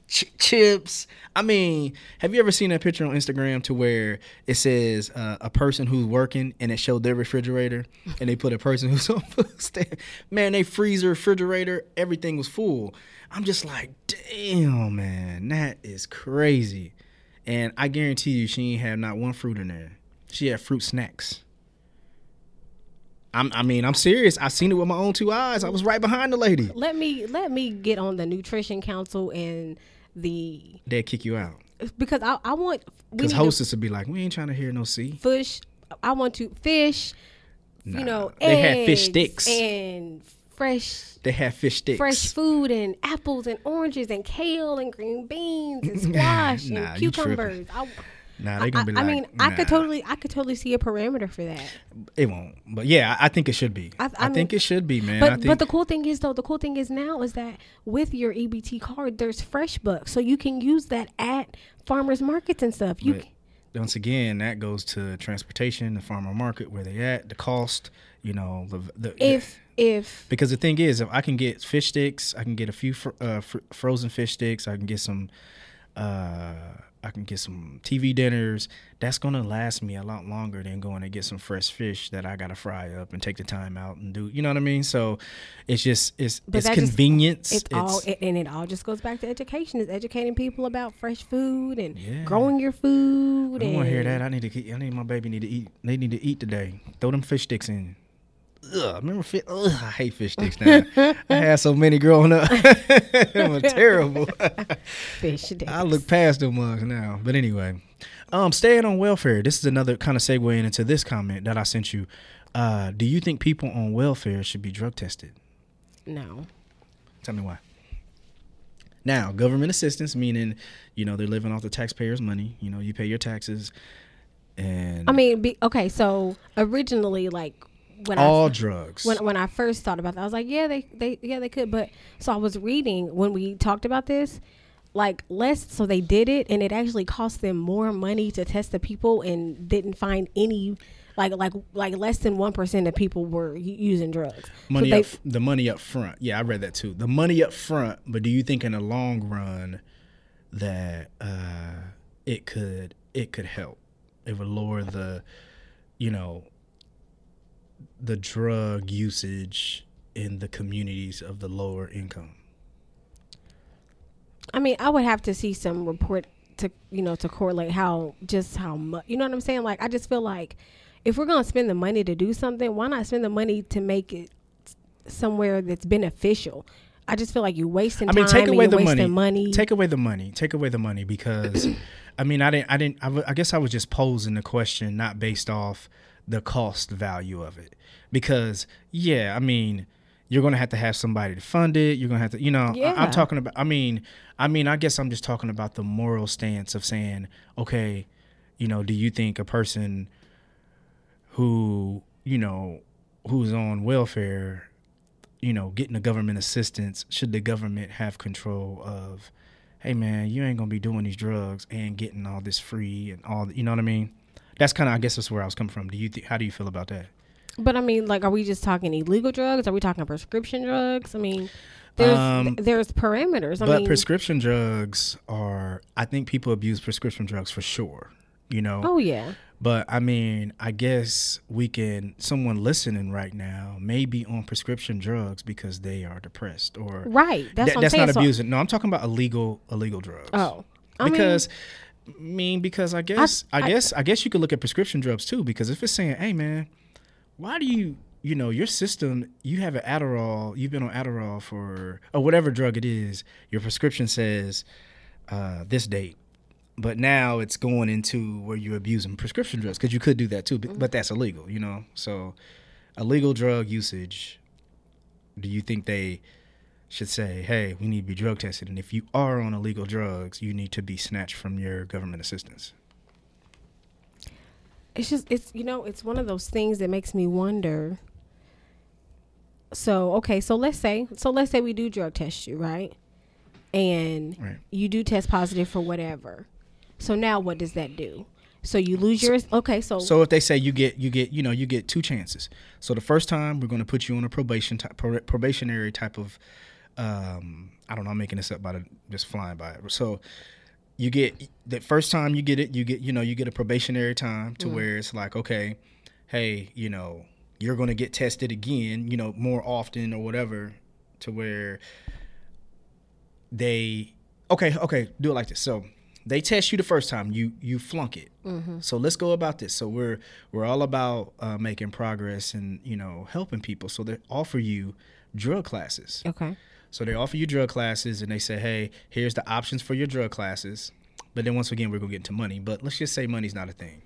Ch- chips. I mean, have you ever seen that picture on Instagram to where it says uh, a person who's working and it showed their refrigerator and they put a person who's on food stamp? Man, they freezer, refrigerator, everything was full. I'm just like, damn, man, that is crazy. And I guarantee you, she ain't have not one fruit in there. She had fruit snacks. I'm, I mean, I'm serious. I seen it with my own two eyes. I was right behind the lady. Let me let me get on the nutrition council and the They'd kick you out. because I I want we Because need to hostess would be like, we ain't trying to hear no C. fish. I want to fish. Nah, you know, they had fish sticks. and fresh They have fish sticks. fresh food and apples and oranges and kale and green beans and squash Nah, and cucumbers. I, Nah, they I, gonna be like, I mean, I could totally, I could totally see a parameter for that. It won't. But yeah, I I think it should be. I- I, I mean- think it should be, man. But I think but the cool thing is though, the cool thing is now is that with your EBT card, there's fresh bucks, so you can use that at farmers markets and stuff. You But once again, that goes to transportation, the farmer market, where they at, the cost, you know, the, the if if because the thing is, if I can get fish sticks, I can get a few fr- uh, fr- frozen fish sticks. I can get some, uh, I can get some TV dinners. That's gonna last me a lot longer than going to get some fresh fish that I gotta fry up and take the time out and do. You know what I mean? So it's just it's But it's that just- convenience. it's, all it, and it all just goes back to education. It's educating people about fresh food and Yeah. growing your food. I don't want to hear that. I need to. I need my baby need to eat. They need to eat today. Throw them fish sticks in. Ugh. remember fish? Ugh, I hate fish sticks now. I had so many growing up. they were terrible. Fish sticks. I look past them mugs now. But anyway, um, staying on welfare. This is another kind of segue into this comment that I sent you. Uh, do you think people on welfare should be drug tested? No. Tell me why. Now, government assistance, meaning, you know, they're living off the taxpayers' money. You know, you pay your taxes, and I mean, be, okay. So originally, like when all I drugs. when when I first thought about that, I was like, yeah, they they yeah they could. But so I was reading when we talked about this, like less. So they did it, and it actually cost them more money to test the people, and didn't find any. Like like like less than one percent of people were using drugs. So money they- up, the money up front. Yeah, I read that too. The money up front, but do you think in the long run that uh, it could it could help? It would lower the, you know, the drug usage in the communities of the lower income. I mean, I would have to see some report to you know to correlate how just how much you know what I'm saying. Like, I just feel like if we're gonna spend the money to do something, why not spend the money to make it somewhere that's beneficial? I just feel like you're wasting I mean, time take away the money. wasting money. Take away the money. Take away the money because, I mean, I didn't. I didn't. I, w- I guess I was just posing the question not based off the cost value of it. Because yeah, I mean, you're gonna have to have somebody to fund it. You're gonna have to, you know. I, Yeah. I'm talking about. I mean, I mean, I guess I'm just talking about the moral stance of saying, okay, you know, do you think a person who you know who's on welfare you know, getting the government assistance, should the government have control of, hey man, you ain't gonna be doing these drugs and getting all this free and all, you know what I mean? That's kind of, I guess, that's where I was coming from. Do you, th- how do you feel about that? but I mean, like, are we just talking illegal drugs? Are we talking prescription drugs? I mean, there's Um, there's parameters. I but mean, prescription drugs are, I think people abuse prescription drugs for sure. You know, oh yeah, but I mean, I guess we can. Someone listening right now may be on prescription drugs because they are depressed, or right. That's I'm that's not So- abusing. No, I'm talking about illegal illegal drugs. oh, I because I mean, because I guess I, I- guess I guess you could look at prescription drugs too. Because if it's saying, "Hey, man, why do you you know your system? You have an Adderall. You've been on Adderall for or whatever drug it is. Your prescription says uh, this date." But now it's going into where you're abusing prescription drugs because you could do that too, but, but that's illegal, you know. So, illegal drug usage. Do you think they should say, "Hey, we need to be drug tested," and if you are on illegal drugs, you need to be snatched from your government assistance. it's just it's you know it's one of those things that makes me wonder so okay so let's say so let's say we do drug test you right and Right. you do test positive for whatever so now what does that do so you lose your okay so, So if they say you get you get you know you get two chances. So the first time we're going to put you on a probation type, probationary type of um, I don't know I'm making this up by the, just flying by it. So you get the first time you get it you get you know you get a probationary time to where it's like okay hey you know you're going to get tested again you know more often or whatever to where they okay okay do it like this. So they test you the first time you you flunk it. So let's go about this. So we're we're all about uh, making progress and you know helping people. So they offer you drug classes. Okay so they offer you drug classes and they say hey here's the options for your drug classes. But then once again we're gonna get into money but let's just say money's not a thing.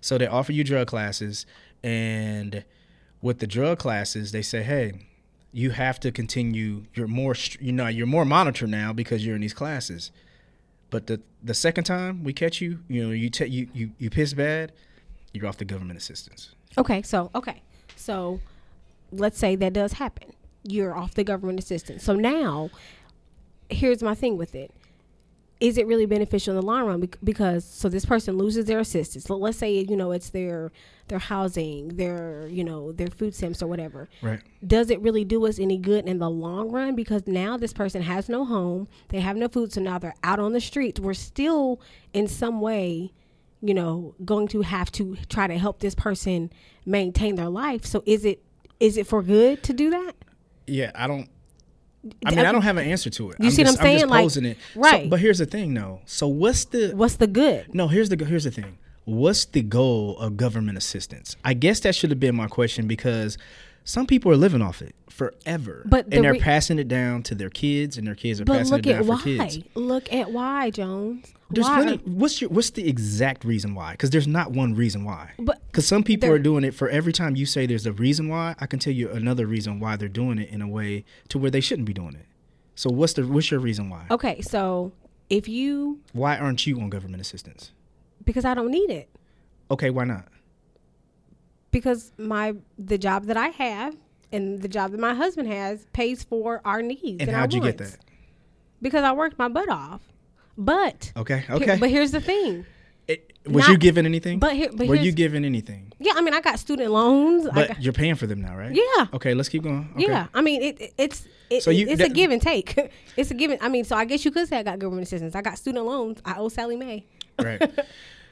So they offer you drug classes and with the drug classes they say hey you have to continue you're more you know you're more monitored now because you're in these classes. But the the second time we catch you you know you ta- you, you you piss bad you're off the government assistance. Okay so okay. So let's say that does happen you're off the government assistance. So now here's my thing with it. Is it really beneficial in the long run? Because so this person loses their assistance. So let's say you know it's their their housing their you know their food stamps or whatever. Right. Does it really do us any good in the long run? Because now this person has no home they have no food so now they're out on the streets. We're still in some way you know going to have to try to help this person maintain their life. So is it is it for good to do that yeah i don't I mean, I don't have an answer to it. You see what I'm saying? just Like, posing it. So- right. but here's the thing, though. So what's the what's the good No, here's the here's the thing. What's the goal of government assistance? I guess that should have been my question because Some people are living off it forever, But the and they're re- passing it down to their kids, and their kids are But passing look it at down why. for kids. Look at why, Jones. There's why? plenty. What's your What's the exact reason why? Because there's not one reason why. But Because some people are doing it for every time you say there's a reason why, I can tell you another reason why they're doing it in a way to where they shouldn't be doing it. So what's the what's your reason why? okay, so if you Why aren't you on government assistance? because I don't need it Okay, why not? Because my the job that I have and the job that my husband has pays for our needs And our how'd you get that? Because I worked my butt off. But Okay, here- okay. but here's the thing. It- was you not- given anything? But here, but Were you given anything? yeah, I mean, I got student loans. But got, you're paying for them now, right? yeah, Okay, let's keep going. Okay. yeah. I mean, it, it- it's it, So you- it's a give and take. it's a give. And, I mean, so I guess you could say I got government assistance. I got student loans. I owe Sallie Mae. Right.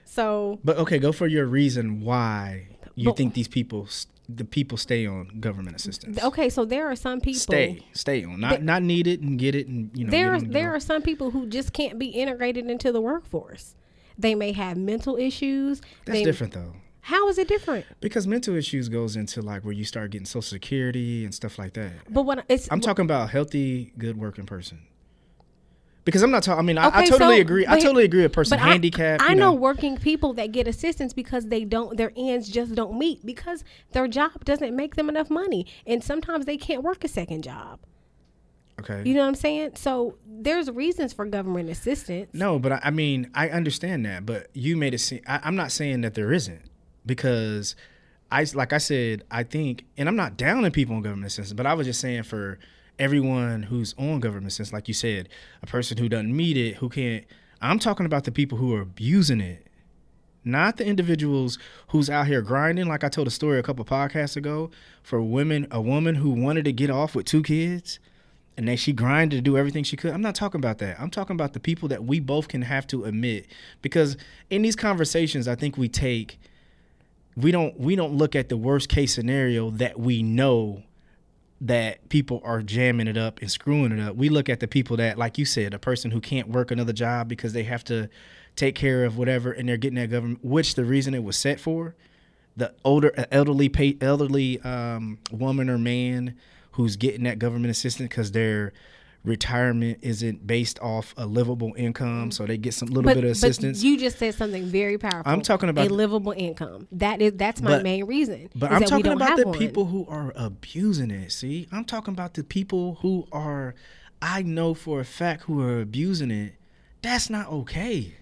So But okay, go for your reason why you But- think these people, the people, stay on government assistance. okay, so there are some people. Stay, stay on, not not need it and get it and you know. there there are some people who just can't be integrated into the workforce. They may have mental issues. That's they, different though, How is it different? because mental issues goes into like where you start getting social security and stuff like that. But what it's I'm talking about a healthy, good working person. Because I'm not talking. I mean, I, I totally so- agree. I totally agree. A person But I- handicapped. I, you know, know, working people that get assistance because they don't their ends just don't meet because their job doesn't make them enough money and sometimes they can't work a second job. Okay. You know what I'm saying? So there's reasons for government assistance. No, but I, I mean, I understand that. But you made it seem. I, I'm not saying that there isn't because I, like I said, I think, and I'm not downing people on government assistance, but I was just saying for everyone who's on government assistance, like you said, a person who doesn't meet it, who can't. I'm talking about the people who are abusing it, not the individuals who's out here grinding. Like I told a story a couple podcasts ago for women, a woman who wanted to get off with two kids and then she grinded to do everything she could. I'm not talking about that. I'm talking about the people that we both can have to admit because in these conversations, I think we take we don't we don't look at the worst case scenario that we know that people are jamming it up and screwing it up. We look at the people that, like you said, a person who can't work another job because they have to take care of whatever, and they're getting that government, which the reason it was set for, the older elderly elderly um, woman or man who's getting that government assistance because their retirement isn't based off a livable income, so they get some little but, bit of but assistance. you just said something very powerful. I'm talking about a livable income. That is that's my But- main reason. But I'm talking about the one. people who are abusing it. See, I'm talking about the people who are, I know for a fact, who are abusing it. That's not okay.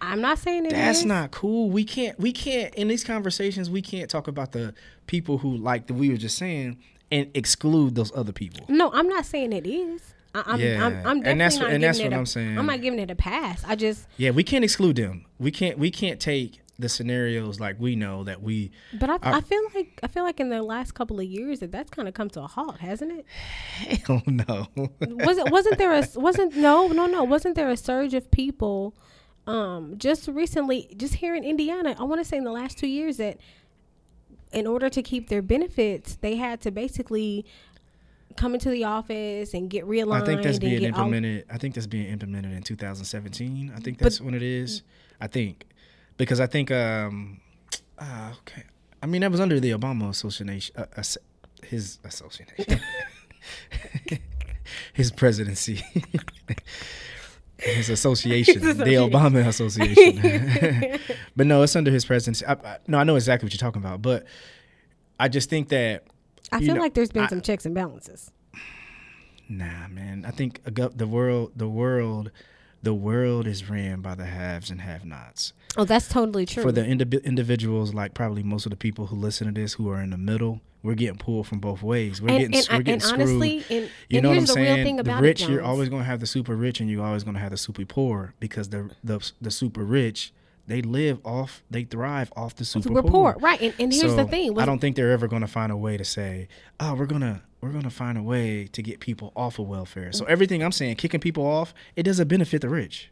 I'm not saying it That's is. not cool. We can't. We can't in these conversations. We can't talk about the people who, like the, we were just saying, and exclude those other people. No, I'm not saying it is. I'm, Yeah, I'm, I'm definitely and that's and that's what I'm saying. I'm not giving it a pass. I just, Yeah, we can't exclude them. We can't. We can't take the scenarios like we know that we. but I, I- I feel like I feel like in the last couple of years that that's kind of come to a halt, hasn't it? Hell no. wasn't wasn't there a wasn't no no no wasn't there a surge of people um just recently just here in Indiana I want to say in the last 2 years that in order to keep their benefits they had to basically come into the office and get realigned I think that's being get all- implemented. I think that's being implemented in 2017. I think that's when it is. I think because I think um uh, okay. I mean that was under the Obama association uh, his association his presidency. His association, His the. Obama Association, but no, it's under his presidency. I, I, no, I know exactly what you're talking about, but I just think that I feel know, like there's been I- some checks and balances Nah, man. I think the world, the world, the world is ran by the haves and have-nots. oh that's totally true For the indi- individuals, like probably most of the people who listen to this, who are in the middle, we're getting pulled from both ways. We're and, getting, and, we're and, getting screwed. honestly and, you and know what I'm here's the real saying? thing The about rich, it, you're always going to have the super rich, and you're always going to have the super poor because the the the super rich they live off, they thrive off the super, poor right and, and here's the So, thing I don't think they're ever going to find a way to say, "Oh, we're gonna we're gonna find a way to get people off of welfare." So mm. everything I'm saying, kicking people off, it doesn't benefit the rich.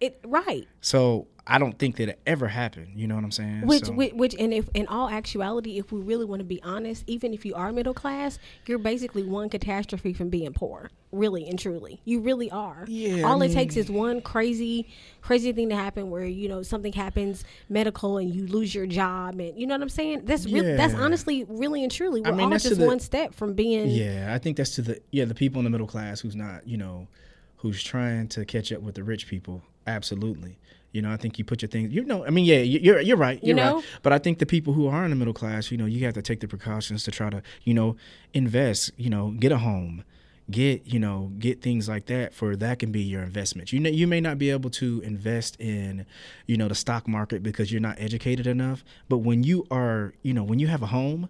It right. So I don't think that it ever happened. You know what I'm saying? Which, So- which, which, and if in all actuality, if we really want to be honest, even if you are middle class, you're basically one catastrophe from being poor. Really and truly, you really are. Yeah, I All it mean- takes is one crazy, crazy thing to happen where you know something happens medical and you lose your job, and you know what I'm saying. That's really, that's honestly, really and truly, we're mean, all just the- one step from being. Yeah, I think that's to the yeah the people in the middle class who's not you know who's trying to catch up with the rich people. Absolutely, you know I think you put your things. You know, I mean, yeah, you- you're you're right. You're know? right. But I think the people who are in the middle class, you know, you have to take the precautions to try to you know invest. You know, get a home. Get you know get things like that for that can be your investment. You know you may not be able to invest in you know the stock market because you're not educated enough. But when you are you know when you have a home,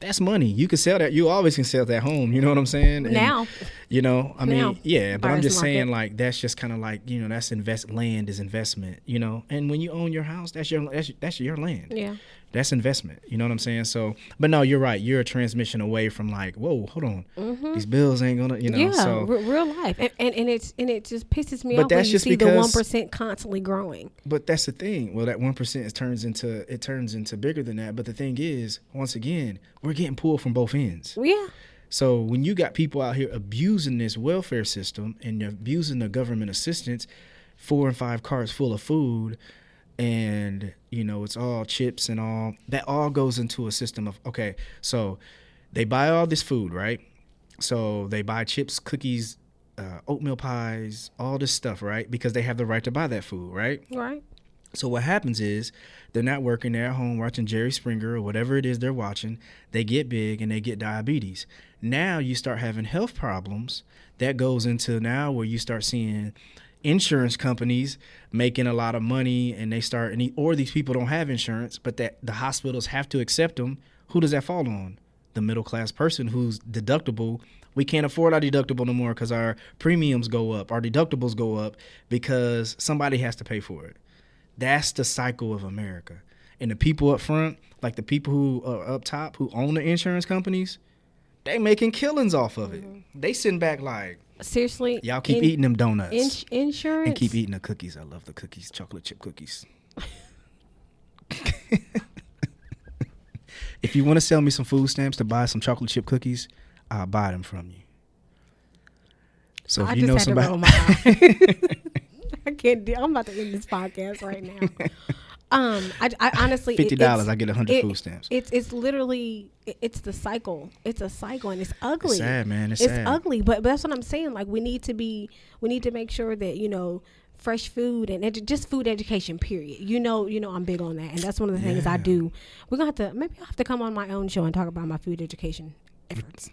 that's money. You can sell that. You always can sell that home. You know what I'm saying? And, Now. You know, I mean, Now. yeah, but I'm just saying, like, that's just kind of like, you know, that's invest. Land is investment. You know, and when you own your house, that's your that's, that's your land. Yeah. That's investment. You know what I'm saying? So, but no, you're right. You're a transmission away from like, whoa, hold on, these bills ain't gonna, you know. Mm-hmm. yeah, so, re- real life, and, and and it's and it just pisses me But off when you just see the one constantly growing. but that's the thing. Well, that one percent turns into it turns into bigger than that. But the thing is, once again, we're getting pulled from both ends. Yeah, So when you got people out here abusing this welfare system and abusing the government assistance, four and five carts full of food, and you know it's all chips and all that all goes into a system of okay, so they buy all this food, right? So they buy chips, cookies, uh, oatmeal pies, all this stuff, right? Because they have the right to buy that food, right? right. So what happens is they're not working, they're at home watching Jerry Springer or whatever it is they're watching. They get big and they get diabetes. Now you start having health problems. That goes into now where you start seeing insurance companies making a lot of money and they start and or these people don't have insurance, but that the hospitals have to accept them. Who does that fall on? The middle class person whose deductible we can't afford our deductible no more because our premiums go up, our deductibles go up because somebody has to pay for it. That's the cycle of America. And the people up front, like the people who are up top who own the insurance companies, they making killings off of it. Mm-hmm. They sitting back like, Seriously, y'all keep in- eating them donuts ins- insurance and keep eating the cookies. I love the cookies, chocolate chip cookies. if you want to sell me some food stamps to buy some chocolate chip cookies, I'll buy them from you. So if I you know somebody, to roll my eye. I can't. Do, I'm about to end this podcast right now. Um, I, I honestly fifty dollars, I get hundred food stamps. It's it's literally it's the cycle. It's a cycle and it's ugly. sad, man. It's It's sad. ugly, but, but that's what I'm saying. Like we need to be we need to make sure that you know fresh food and edu- just food education. Period. You know, you know I'm big on that, and that's one of the things I do. We're gonna have to maybe I'll have to come on my own show and talk about my food education efforts.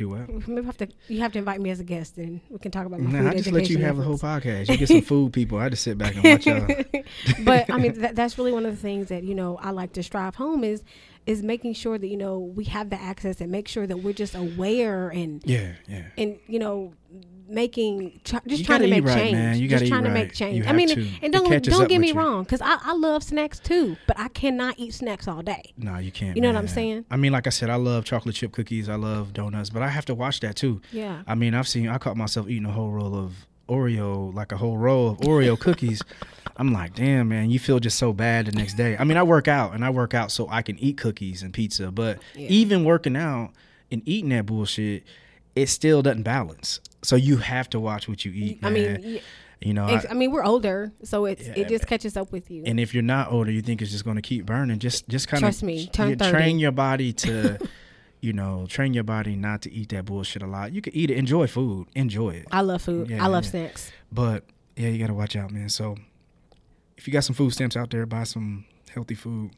Do what? Maybe have to you have to invite me as a guest and we can talk about my Nah, I just let you have the whole podcast. You get some food people. I just sit back and watch y'all. but I mean, that, that's really one of the things that you know I like to strive home is is making sure that you know we have the access and make sure that we're just aware and Yeah, yeah. and you know making just You trying to make right, change man. You just trying to right. make change i mean to. and don't don't get me you. wrong because I, I love snacks too but i cannot eat snacks all day No, you can't. You know what I'm saying? I mean, like I said, I love chocolate chip cookies. I love donuts, but I have to watch that too. yeah I mean, I've seen. I caught myself eating a whole roll of Oreo, like a whole roll of Oreo cookies. I'm like, damn, man, you feel just so bad the next day. I mean, I work out and I work out so I can eat cookies and pizza, but Yeah. even working out and eating that bullshit, it still doesn't balance. So you have to watch what you eat. i mean you know, I- I, mean we're older so it's Yeah, it just catches up with you and if you're not older, you think it's just going to keep burning. Just, just kind of Trust me, turn 30. train your body to, you know, train your body not to eat that bullshit a lot. You can eat it, enjoy food, enjoy it. i love food Yeah, i love yeah. snacks But yeah, you gotta watch out, man. So if you got some food stamps out there, buy some healthy food.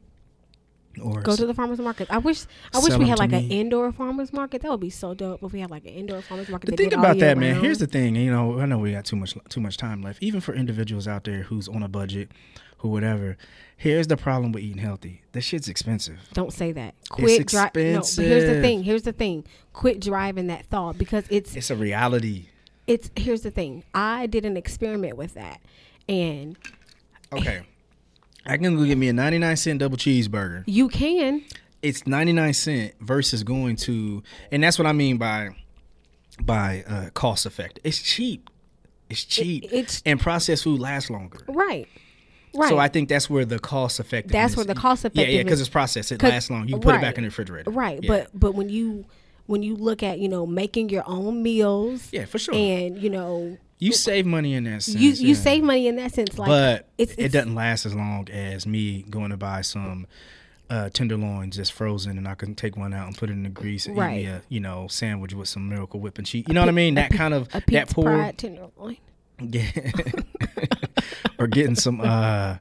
Or Go to the farmers market. I wish I wish we had like an indoor farmers market. That would be so dope if we had like an indoor farmers market. the thing about that, man. round. Here's the thing. You know, I know we got too much too much time left. Even for individuals out there who's on a budget, who whatever. Here's the problem with eating healthy. This shit's expensive. Don't say that. Quit driving. No, but here's the thing. Here's the thing. Quit driving that thought because it's It's a reality. it's. Here's the thing. I did an experiment with that, and Okay. I can go get me a 99 cent double cheeseburger. you can. it's 99 cent versus going to and that's what i mean by by uh, cost effect it's cheap It's cheap. it's- and processed food lasts longer. right. Right. So I think that's where the cost effective. That's where the cost Yeah, yeah, because it's processed. It lasts long. You can put it back in the refrigerator. Right, Yeah. but but when you when you look at you know making your own meals, yeah, for sure. and you know you save money in that sense. you you yeah. save money in that sense, like but it's, it doesn't last as long as me going to buy some uh, tenderloins just frozen, and I can take one out and put it in the grease and eat Right. me a you know sandwich with some Miracle Whip and cheese. You know what I mean? That kind of a that poor. tenderloin. Yeah. or getting some uh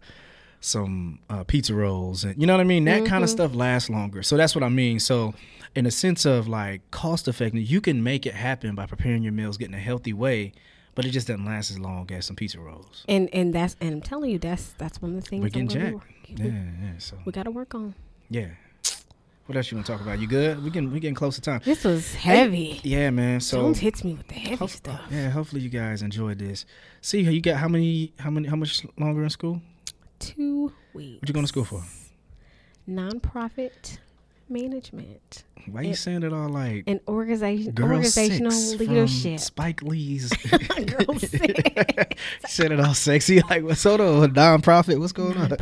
some uh, pizza rolls and you know what I mean? That kind of Mm-hmm. stuff lasts longer. So that's what I mean. So in a sense of like cost effective, you can make it happen by preparing your meals, getting a healthy way, but it just doesn't last as long as some pizza rolls. And and that's and I'm telling you that's that's one of the things We're getting jacked. Yeah, yeah. So we got to work on. yeah. What else you want to talk about? You good? We getting we getting close to time. This was heavy. Yeah, man. So Jones hits me with the heavy stuff. yeah, hopefully you guys enjoyed this. See, you got how many how many how much longer in school? Two weeks. What you going to school for? Nonprofit management Why you It- saying it all like an organization organizational leadership. Spike Lee's. Girl Six. said it all sexy. Like, what's of a nonprofit? What's going on?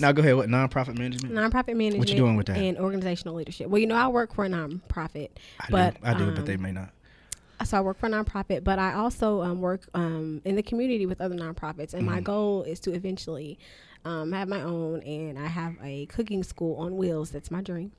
now go ahead. What nonprofit management? Nonprofit management. What you doing with that? And organizational leadership. Well, you know, I work for a nonprofit, I but do. I do, but um, they may not. so I work for a nonprofit, but I also um, work um, in the community with other nonprofits, and Mm-hmm. my goal is to eventually um, have my own, and I have a cooking school on wheels. That's my dream.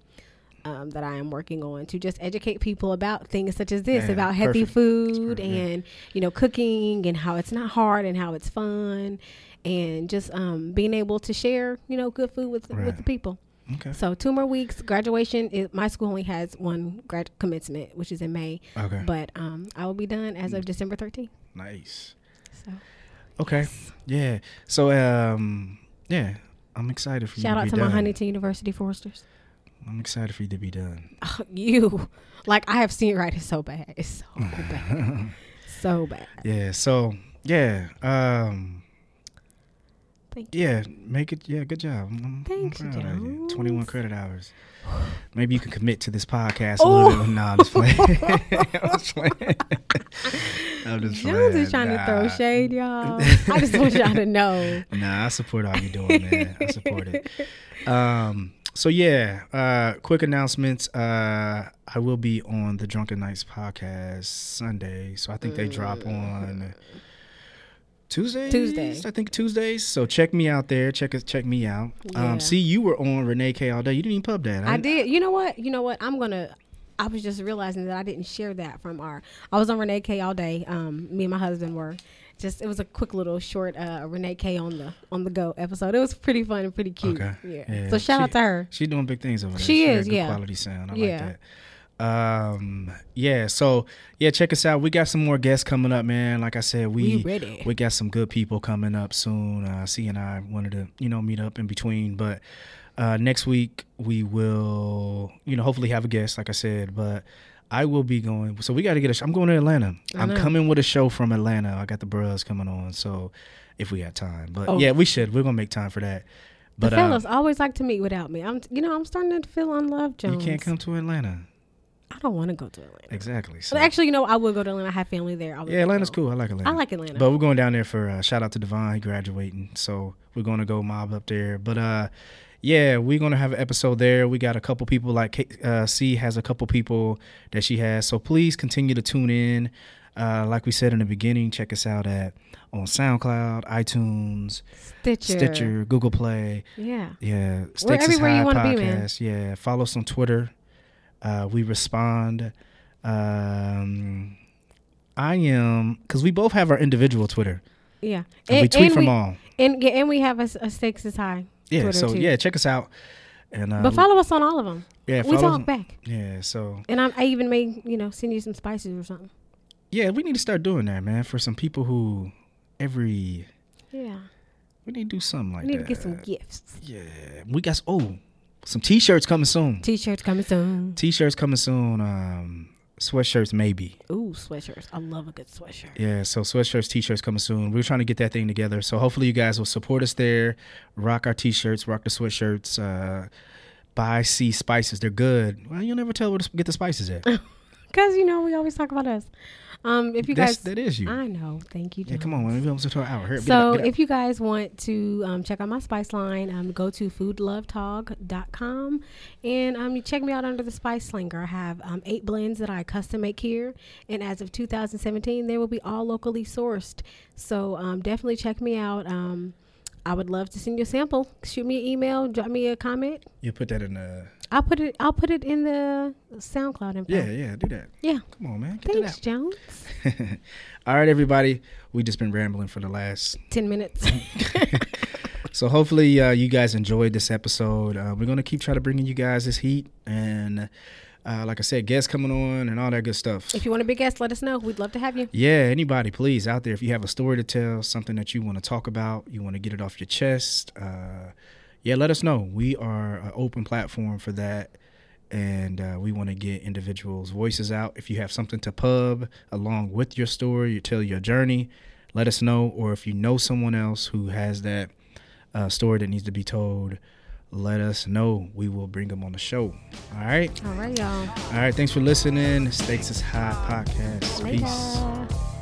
Um, that I am working on to just educate people about things such as this, Yeah, about healthy perfect. food and you know cooking and how it's not hard and how it's fun, and just um, being able to share you know good food with Right. with the people. Okay. So two more weeks, graduation. Is, my school only has one grad commencement, which is in May. Okay. But um, I will be done as of December 13th. nice. So Okay. Yeah. So um yeah, I'm excited for you shout to out to done. my Huntington University Foresters. I'm excited for you to be done. Oh, you, like I have seen right. It's so bad. It's so bad. so bad. Yeah. So yeah. Um. Thank Yeah, make it. Yeah, good job. I'm, I'm Thanks, proud of you. Jones. 21 credit hours. Maybe you can commit to this podcast a little bit. Nah, I'm just playing. I'm just playing. I'm just Jones playing. is trying to throw shade, y'all. I just want y'all to know. Nah, I support all you doing, man. I support it. Um, so yeah, uh, quick announcements. Uh, I will be on the Drunken Nights podcast Sunday, so I think they drop on Tuesdays. Tuesday. I think Tuesdays. So check me out there. Check us. Check me out. Yeah. Um, see, you were on Renee K all day. You didn't even pub that. I did. You know what? You know what? I'm gonna. I was just realizing that I didn't share that from our. I was on Renee K all day. Um, me and my husband were. Just it was a quick little short uh, Renee K on the on the go episode. It was pretty fun and pretty cute. Okay. Yeah. Yeah. So shout She- out to her. She's doing big things over there. She got is, good yeah. Quality sound. I Yeah. like that. Um, yeah. So yeah, check us out. We got some more guests coming up, man. Like I said, we We ready. we got some good people coming up soon. Uh, C and I wanted to you know meet up in between, but uh, next week we will you know hopefully have a guest, like I said, but. I will be going. So we got to get a. sh- I'm going to Atlanta. I'm coming with a show from Atlanta. I got the bros coming on. So if we have time, but Oh. yeah, we should. We're gonna make time for that. But the uh, fellas always like to meet without me. I'm, you know, I'm starting to feel unloved, Joe. you can't come to Atlanta. I don't want to go to Atlanta. Exactly. So. But actually, you know, I will go to Atlanta. I have family there. Yeah, Atlanta's cool. I like Atlanta. I like Atlanta. But we're going down there for uh, shout out to Devon. He graduating, so we're going to go mob up there. But uh, yeah, we're gonna have an episode there. We got a couple people like uh, C has a couple people that she has. So please continue to tune in. Uh, like we said in the beginning, check us out at on SoundCloud, iTunes, Stitcher. Stitcher, Google Play. Yeah. Yeah, Stakes is everywhere you High wanna be, man. podcast. Yeah, follow us on Twitter. Uh, we respond. Um, I am because we both have our individual Twitter. Yeah. And, we tweet from we, all. And, and we have a, a stakes is high. Yeah, Twitter, so too. yeah, check us out. And uh, But follow us on all of them. yeah, we talk back. Yeah, so And I, I even may, you know, send you some spices or something. yeah, we need to start doing that, man. For some people who every Yeah. we need to do something like that. We need that. to get some gifts. Yeah, we got oh some t-shirts coming soon. T-shirts coming soon. T-shirts coming soon. Um, sweatshirts maybe. Ooh, sweatshirts. I love a good sweatshirt. Yeah, so sweatshirts, t-shirts coming soon. We're trying to get that thing together. So hopefully you guys will support us there. Rock our t-shirts, rock the sweatshirts. Uh, buy C spices. They're good. Well, you'll never tell where to get the spices at. Because, you know, we always talk about us. Um, if you That's, guys, that is you. I know. Thank you. yeah, come on, man. We almost to an hour. Get So up, if you guys want to um, check out my spice line, um, go to foodlovetalk.com and um, you check me out under the Spice Slinger. I have um, eight blends that I custom make here, and as of 2017, they will be all locally sourced. So um, definitely check me out. Um, I would love to send you a sample. Shoot me an email, drop me a comment. you put that in the. I'll put it. I'll put it in the SoundCloud info. Yeah, yeah, do that. Yeah. Come on, man. Get Thanks, Jones. All right, everybody. We just been rambling for the last Ten minutes. So hopefully uh, you guys enjoyed this episode. Uh, we're gonna keep trying to bringing you guys this heat and, uh, like I said, guests coming on and all that good stuff. if you want to be a guest, let us know. We'd love to have you. Yeah, anybody, please out there, if you have a story to tell, something that you want to talk about, you want to get it off your chest, uh, yeah, let us know. We are an open platform for that, and uh, we want to get individuals' voices out. If you have something to pub along with your story, you tell your journey, let us know. Or if you know someone else who has that uh, story that needs to be told, let us know. We will bring them on the show. All right. All right, y'all. All right. Thanks for listening. Stakes is High podcast. Peace. Later.